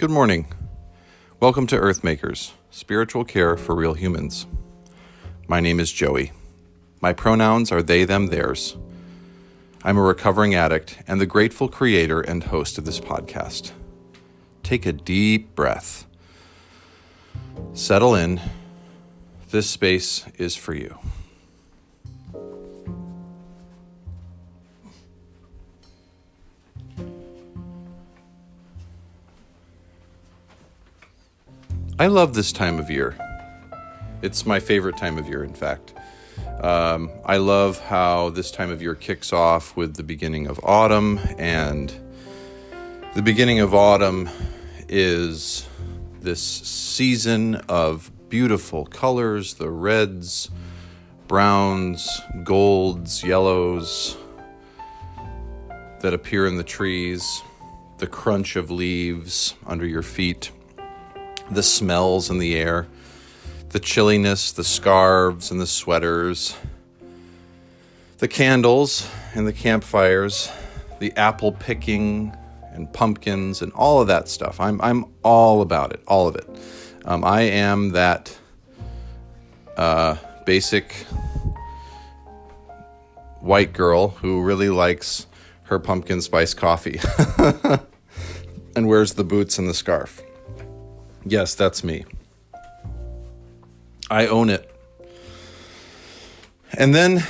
Good morning. Welcome to Earthmakers, spiritual care for real humans. My name is Joey. My pronouns are they, them, theirs. I'm a recovering addict and the grateful creator and host of this podcast. Take a deep breath. Settle in. This space is for you. I love this time of year. It's my favorite time of year, in fact. Um, I love how this time of year kicks off with the beginning of autumn, and the beginning of autumn is this season of beautiful colors the reds, browns, golds, yellows that appear in the trees, the crunch of leaves under your feet the smells in the air, the chilliness, the scarves and the sweaters, the candles and the campfires, the apple picking and pumpkins and all of that stuff. I'm, I'm all about it, all of it. Um, I am that uh, basic white girl who really likes her pumpkin spice coffee and wears the boots and the scarf. Yes, that's me. I own it. And then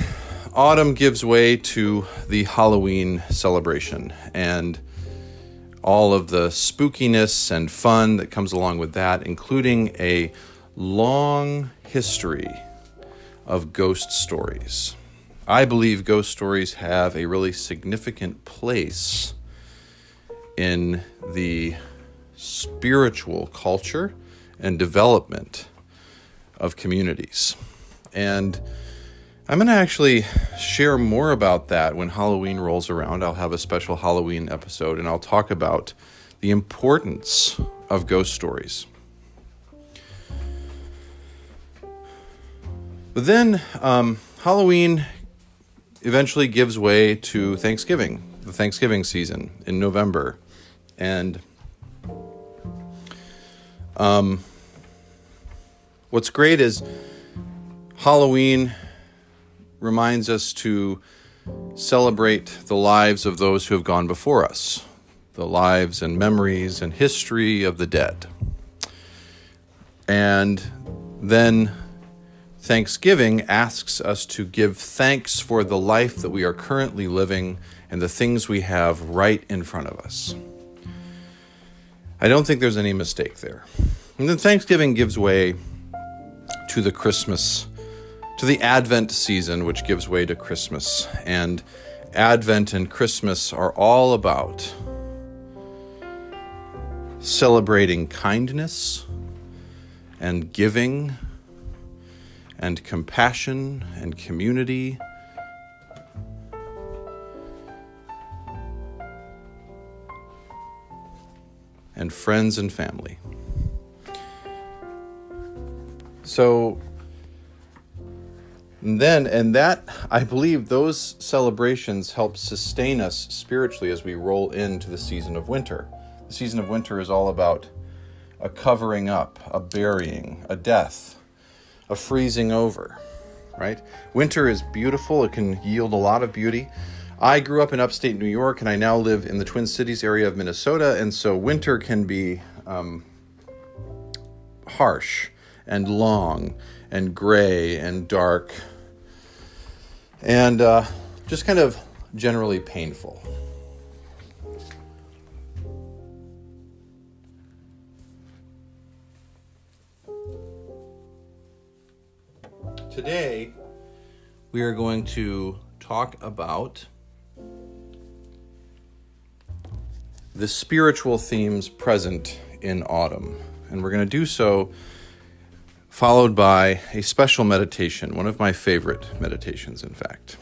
autumn gives way to the Halloween celebration and all of the spookiness and fun that comes along with that, including a long history of ghost stories. I believe ghost stories have a really significant place in the spiritual culture and development of communities. And I'm going to actually share more about that when Halloween rolls around. I'll have a special Halloween episode and I'll talk about the importance of ghost stories. But then um, Halloween eventually gives way to Thanksgiving, the Thanksgiving season in November. And um, what's great is Halloween reminds us to celebrate the lives of those who have gone before us, the lives and memories and history of the dead. And then Thanksgiving asks us to give thanks for the life that we are currently living and the things we have right in front of us. I don't think there's any mistake there. And then Thanksgiving gives way to the Christmas, to the Advent season, which gives way to Christmas. And Advent and Christmas are all about celebrating kindness and giving and compassion and community and friends and family. So then, and that, I believe, those celebrations help sustain us spiritually as we roll into the season of winter. The season of winter is all about a covering up, a burying, a death, a freezing over, right? Winter is beautiful, it can yield a lot of beauty. I grew up in upstate New York and I now live in the Twin Cities area of Minnesota, and so winter can be um, harsh and long and gray and dark and uh, just kind of generally painful. Today, we are going to talk about the spiritual themes present in autumn. And we're going to do so followed by a special meditation, one of my favorite meditations, in fact.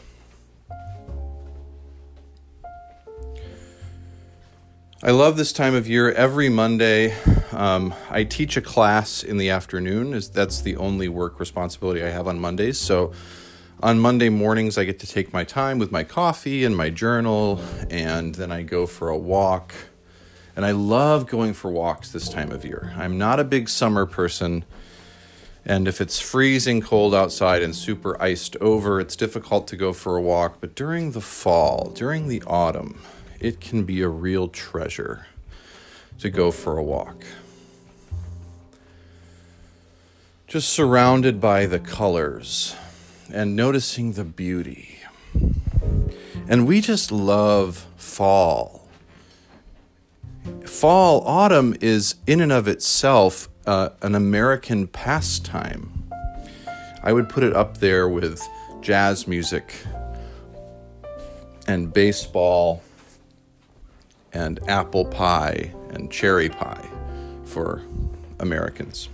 I love this time of year. Every Monday, um, I teach a class in the afternoon. Is that's the only work responsibility I have on Mondays. So, on Monday mornings, I get to take my time with my coffee and my journal, and then I go for a walk And I love going for walks this time of year. I'm not a big summer person. And if it's freezing cold outside and super iced over, it's difficult to go for a walk. But during the fall, during the autumn, it can be a real treasure to go for a walk. Just surrounded by the colors and noticing the beauty. And we just love fall. Fall, autumn is in and of itself uh, an American pastime. I would put it up there with jazz music and baseball and apple pie and cherry pie for Americans.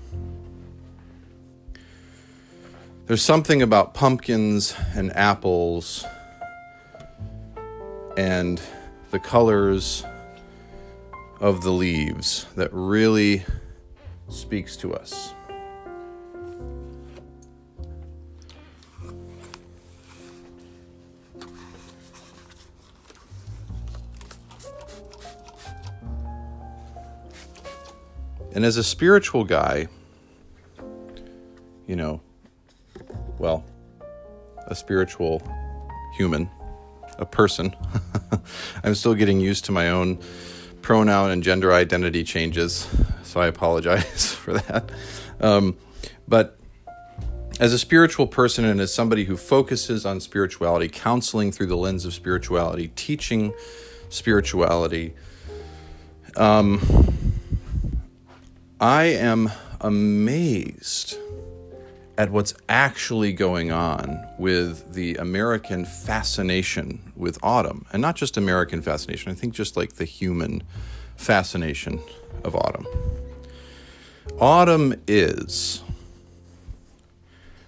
There's something about pumpkins and apples and the colors of the leaves that really speaks to us. And as a spiritual guy, you know, well, a spiritual human, a person, I'm still getting used to my own pronoun and gender identity changes, so I apologize for that. Um, but as a spiritual person and as somebody who focuses on spirituality, counseling through the lens of spirituality, teaching spirituality, um, I am amazed at what's actually going on with the American fascination with autumn. And not just American fascination, I think just like the human fascination of autumn. Autumn is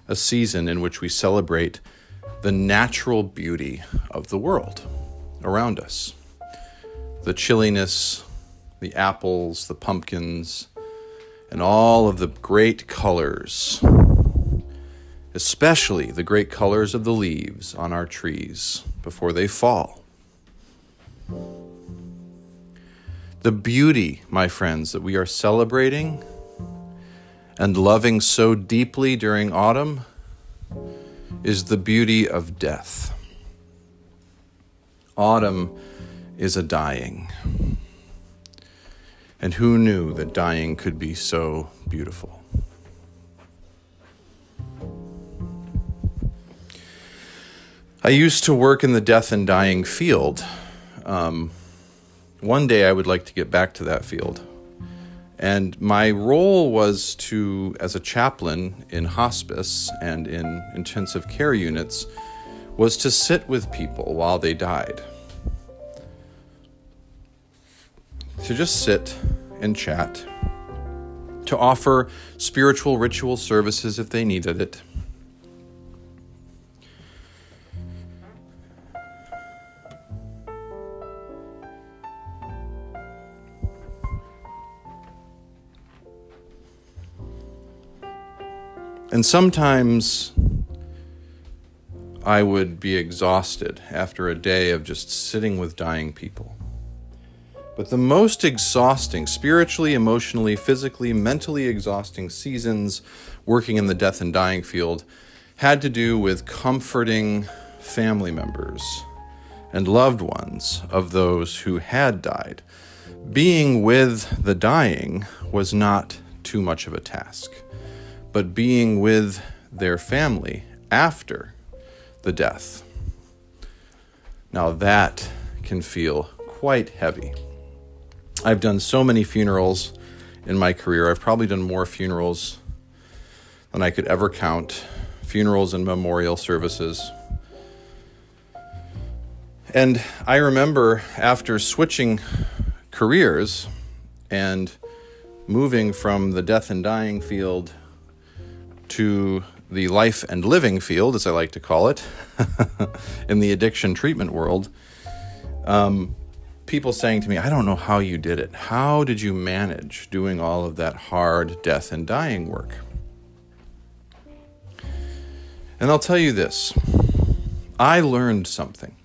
a season in which we celebrate the natural beauty of the world around us. The chilliness, the apples, the pumpkins, and all of the great colors especially the great colors of the leaves on our trees before they fall. The beauty, my friends, that we are celebrating and loving so deeply during autumn is the beauty of death. Autumn is a dying. And who knew that dying could be so beautiful? I used to work in the death and dying field. Um, one day I would like to get back to that field. And my role was to, as a chaplain in hospice and in intensive care units, was to sit with people while they died. To just sit and chat, to offer spiritual ritual services if they needed it And sometimes I would be exhausted after a day of just sitting with dying people. But the most exhausting, spiritually, emotionally, physically, mentally exhausting seasons working in the death and dying field had to do with comforting family members and loved ones of those who had died. Being with the dying was not too much of a task but being with their family after the death. Now, that can feel quite heavy. I've done so many funerals in my career. I've probably done more funerals than I could ever count funerals and memorial services. And I remember after switching careers and moving from the death and dying field to the life and living field, as I like to call it, in the addiction treatment world, um, people saying to me, I don't know how you did it. How did you manage doing all of that hard death and dying work? And I'll tell you this I learned something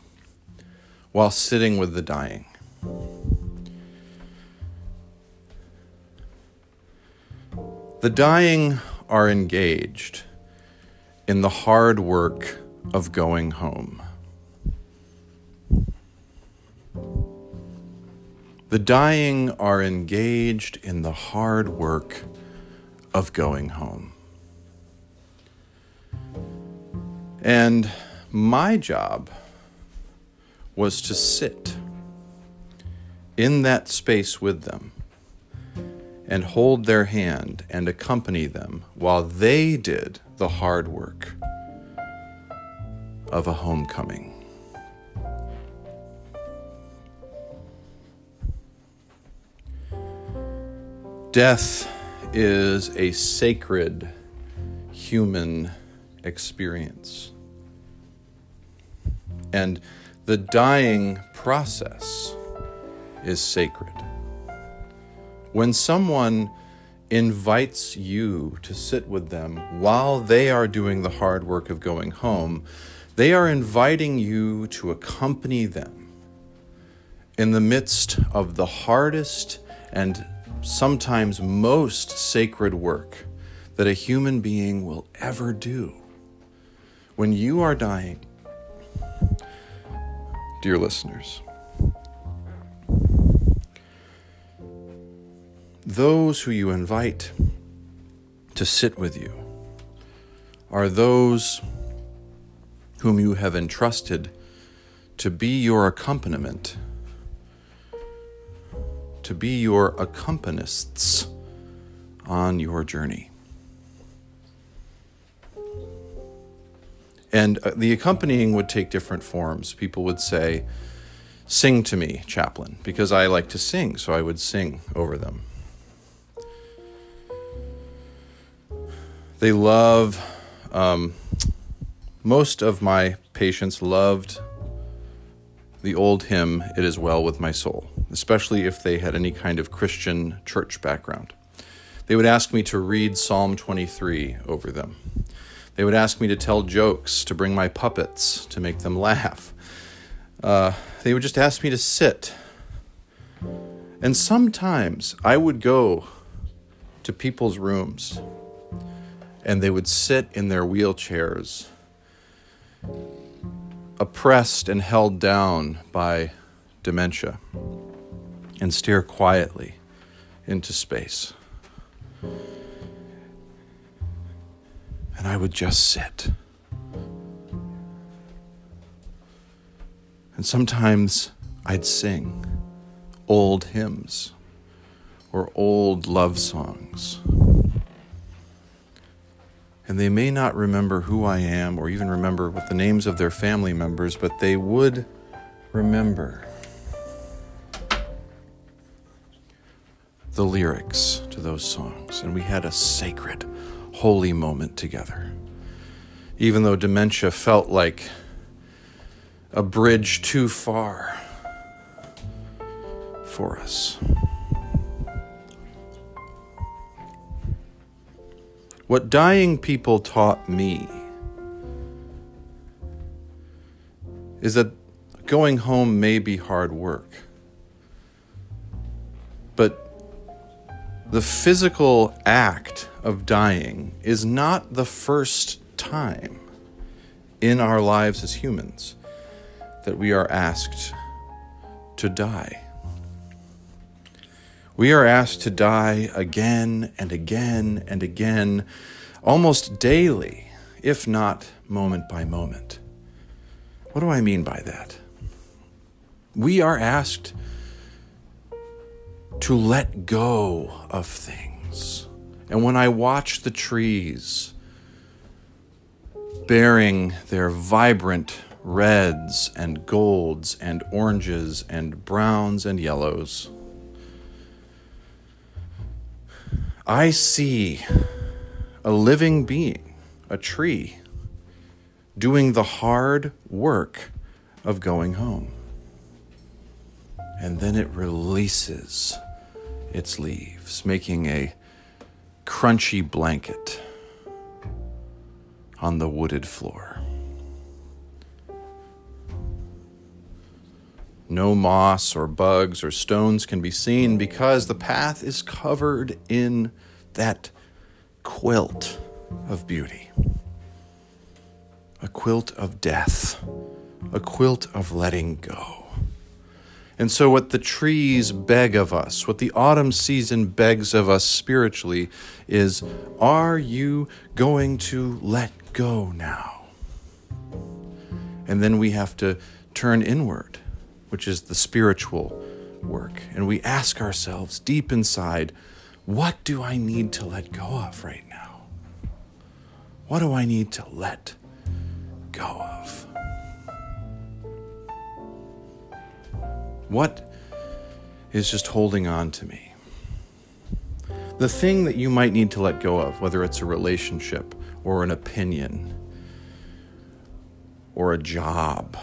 while sitting with the dying. The dying are engaged in the hard work of going home. The dying are engaged in the hard work of going home. And my job was to sit in that space with them and hold their hand and accompany them while they did the hard work of a homecoming. Death is a sacred human experience. And the dying process is sacred. When someone invites you to sit with them while they are doing the hard work of going home, they are inviting you to accompany them in the midst of the hardest and sometimes most sacred work that a human being will ever do. When you are dying, dear listeners, those who you invite to sit with you are those whom you have entrusted to be your accompaniment to be your accompanists on your journey. And uh, the accompanying would take different forms. People would say, Sing to me, chaplain, because I like to sing, so I would sing over them. They love, um, most of my patients loved the old hymn, It Is Well With My Soul, especially if they had any kind of Christian church background. They would ask me to read Psalm 23 over them. They would ask me to tell jokes, to bring my puppets, to make them laugh. Uh, they would just ask me to sit. And sometimes I would go to people's rooms and they would sit in their wheelchairs oppressed and held down by dementia and stare quietly into space. And I would just sit. And sometimes I'd sing old hymns or old love songs and they may not remember who I am or even remember what the names of their family members, but they would remember the lyrics to those songs. And we had a sacred, holy moment together. Even though dementia felt like a bridge too far for us. What dying people taught me is that going home may be hard work, but the physical act of dying is not the first time in our lives as humans that we are asked to die. We are asked to die again and again and again, almost daily, if not moment by moment. What do I mean by that? We are asked to let go of things. And when I watch the trees bearing their vibrant reds and golds and oranges and browns and yellows, I see a living being, a tree, doing the hard work of going home. And then it releases its leaves, making a crunchy blanket on the wooded floor. No moss or bugs or stones can be seen because the path is covered in that quilt of beauty, a quilt of death, a quilt of letting go. And so, what the trees beg of us, what the autumn season begs of us spiritually, is are you going to let go now? And then we have to turn inward, which is the spiritual work. And we ask ourselves deep inside, what do I need to let go of right now? What do I need to let go of? What is just holding on to me? The thing that you might need to let go of, whether it's a relationship or an opinion or a job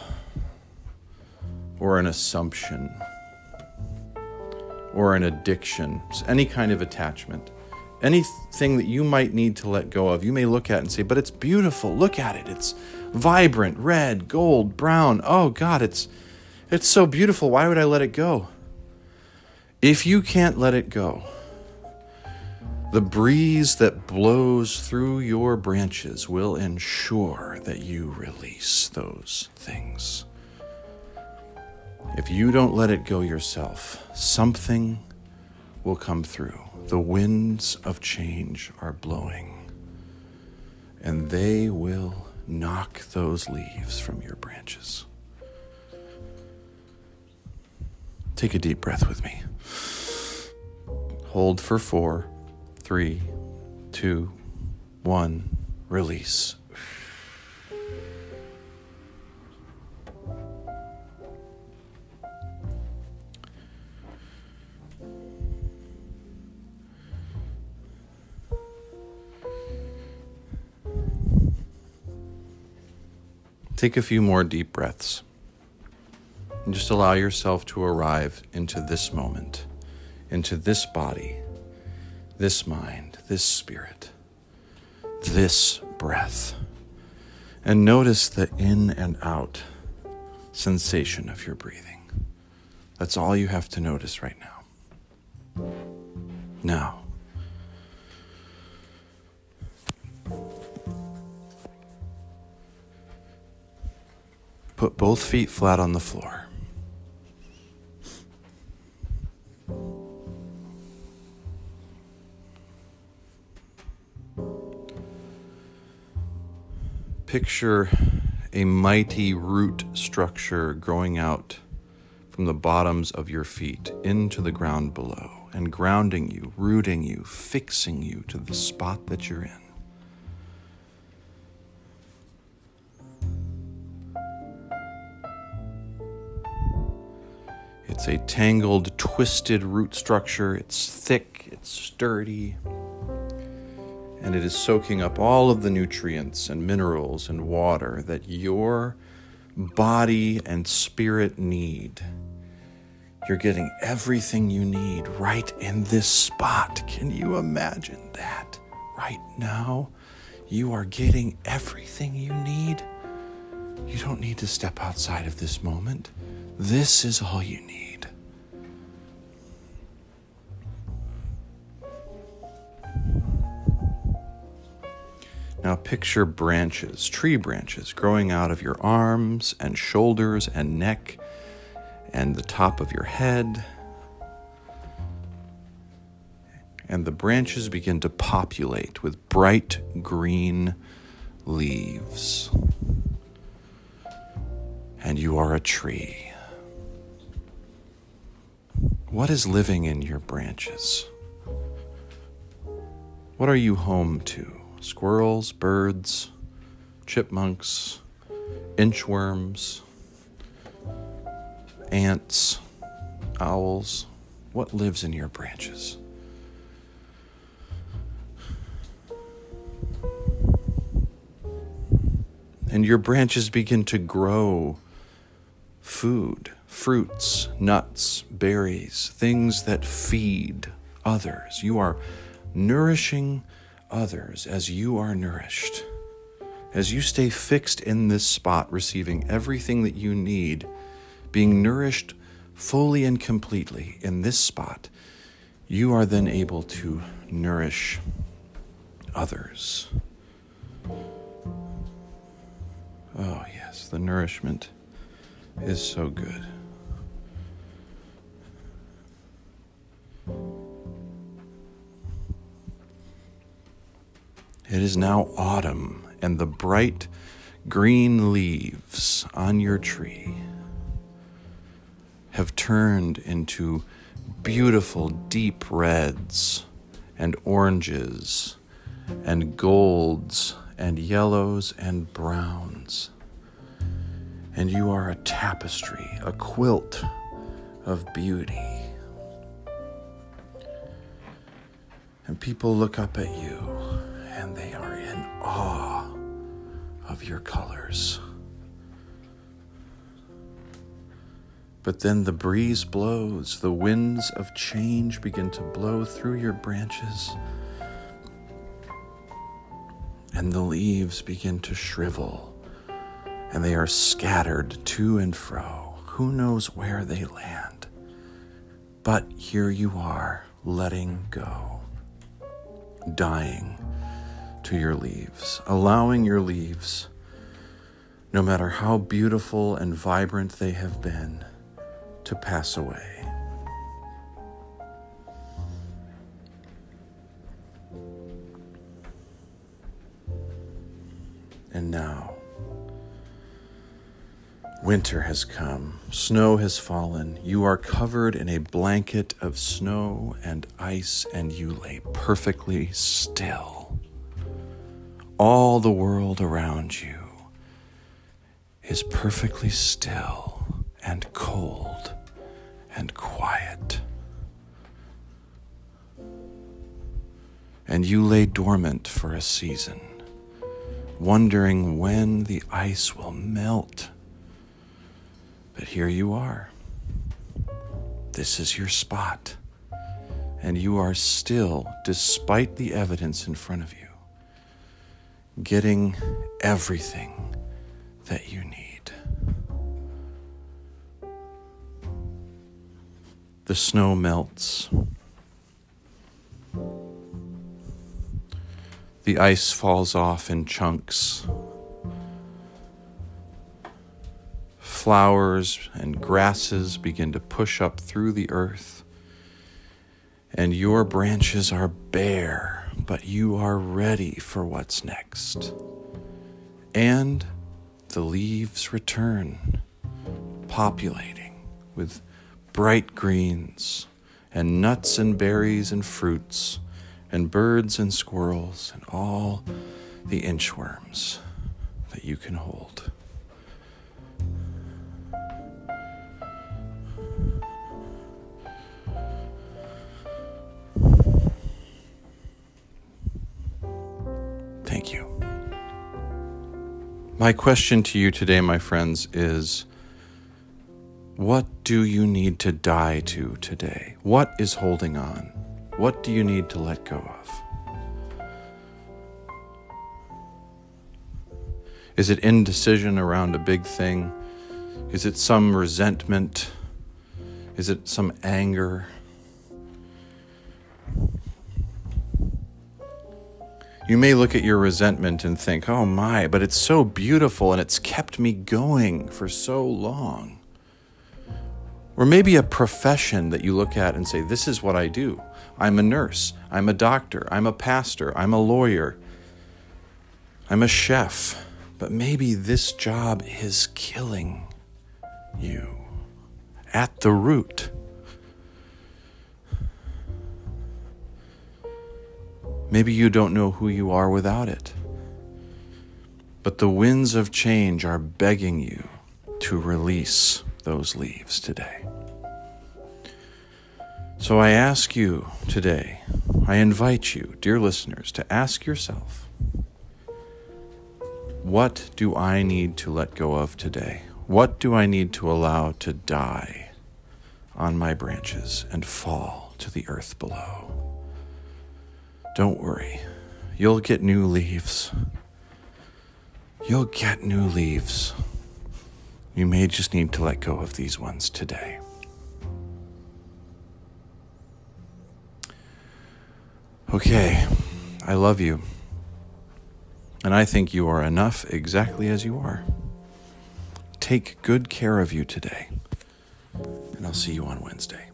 or an assumption or an addiction, any kind of attachment, anything that you might need to let go of, you may look at and say, But it's beautiful. Look at it. It's vibrant, red, gold, brown. Oh, God, it's, it's so beautiful. Why would I let it go? If you can't let it go, the breeze that blows through your branches will ensure that you release those things. If you don't let it go yourself, something will come through. The winds of change are blowing, and they will knock those leaves from your branches. Take a deep breath with me. Hold for four, three, two, one, release. Take a few more deep breaths and just allow yourself to arrive into this moment, into this body, this mind, this spirit, this breath. And notice the in and out sensation of your breathing. That's all you have to notice right now. Now, Put both feet flat on the floor. Picture a mighty root structure growing out from the bottoms of your feet into the ground below and grounding you, rooting you, fixing you to the spot that you're in. It's a tangled, twisted root structure. It's thick, it's sturdy, and it is soaking up all of the nutrients and minerals and water that your body and spirit need. You're getting everything you need right in this spot. Can you imagine that? Right now, you are getting everything you need. You don't need to step outside of this moment. This is all you need. Now picture branches, tree branches, growing out of your arms and shoulders and neck and the top of your head. And the branches begin to populate with bright green leaves. And you are a tree. What is living in your branches? What are you home to? squirrels, birds, chipmunks, inchworms, ants, owls. What lives in your branches? And your branches begin to grow food, fruits, nuts, berries, things that feed others. You are nourishing others as you are nourished. As you stay fixed in this spot, receiving everything that you need, being nourished fully and completely in this spot, you are then able to nourish others. Oh, yes, the nourishment is so good. It is now autumn, and the bright green leaves on your tree have turned into beautiful deep reds and oranges and golds and yellows and browns. And you are a tapestry, a quilt of beauty. And people look up at you and they are in awe of your colors. But then the breeze blows, the winds of change begin to blow through your branches, and the leaves begin to shrivel, and they are scattered to and fro. Who knows where they land? But here you are, letting go, dying to your leaves, allowing your leaves, no matter how beautiful and vibrant they have been, to pass away. And now, winter has come, snow has fallen, you are covered in a blanket of snow and ice, and you lay perfectly still all the world around you is perfectly still and cold and quiet. And you lay dormant for a season, wondering when the ice will melt. But here you are. This is your spot. And you are still, despite the evidence in front of you, getting everything that you need. The snow melts. The ice falls off in chunks. Flowers and grasses begin to push up through the earth, and your branches are bare but you are ready for what's next. And the leaves return, populating with bright greens and nuts and berries and fruits and birds and squirrels and all the inchworms that you can hold. My question to you today, my friends, is what do you need to die to today? What is holding on? What do you need to let go of? Is it indecision around a big thing? Is it some resentment? Is it some anger? You may look at your resentment and think, oh my, but it's so beautiful and it's kept me going for so long. Or maybe a profession that you look at and say, this is what I do. I'm a nurse, I'm a doctor, I'm a pastor, I'm a lawyer, I'm a chef. But maybe this job is killing you at the root. Maybe you don't know who you are without it. But the winds of change are begging you to release those leaves today. So I ask you today, I invite you, dear listeners, to ask yourself what do I need to let go of today? What do I need to allow to die on my branches and fall to the earth below? Don't worry, you'll get new leaves. You'll get new leaves. You may just need to let go of these ones today. Okay, I love you. And I think you are enough exactly as you are. Take good care of you today. And I'll see you on Wednesday.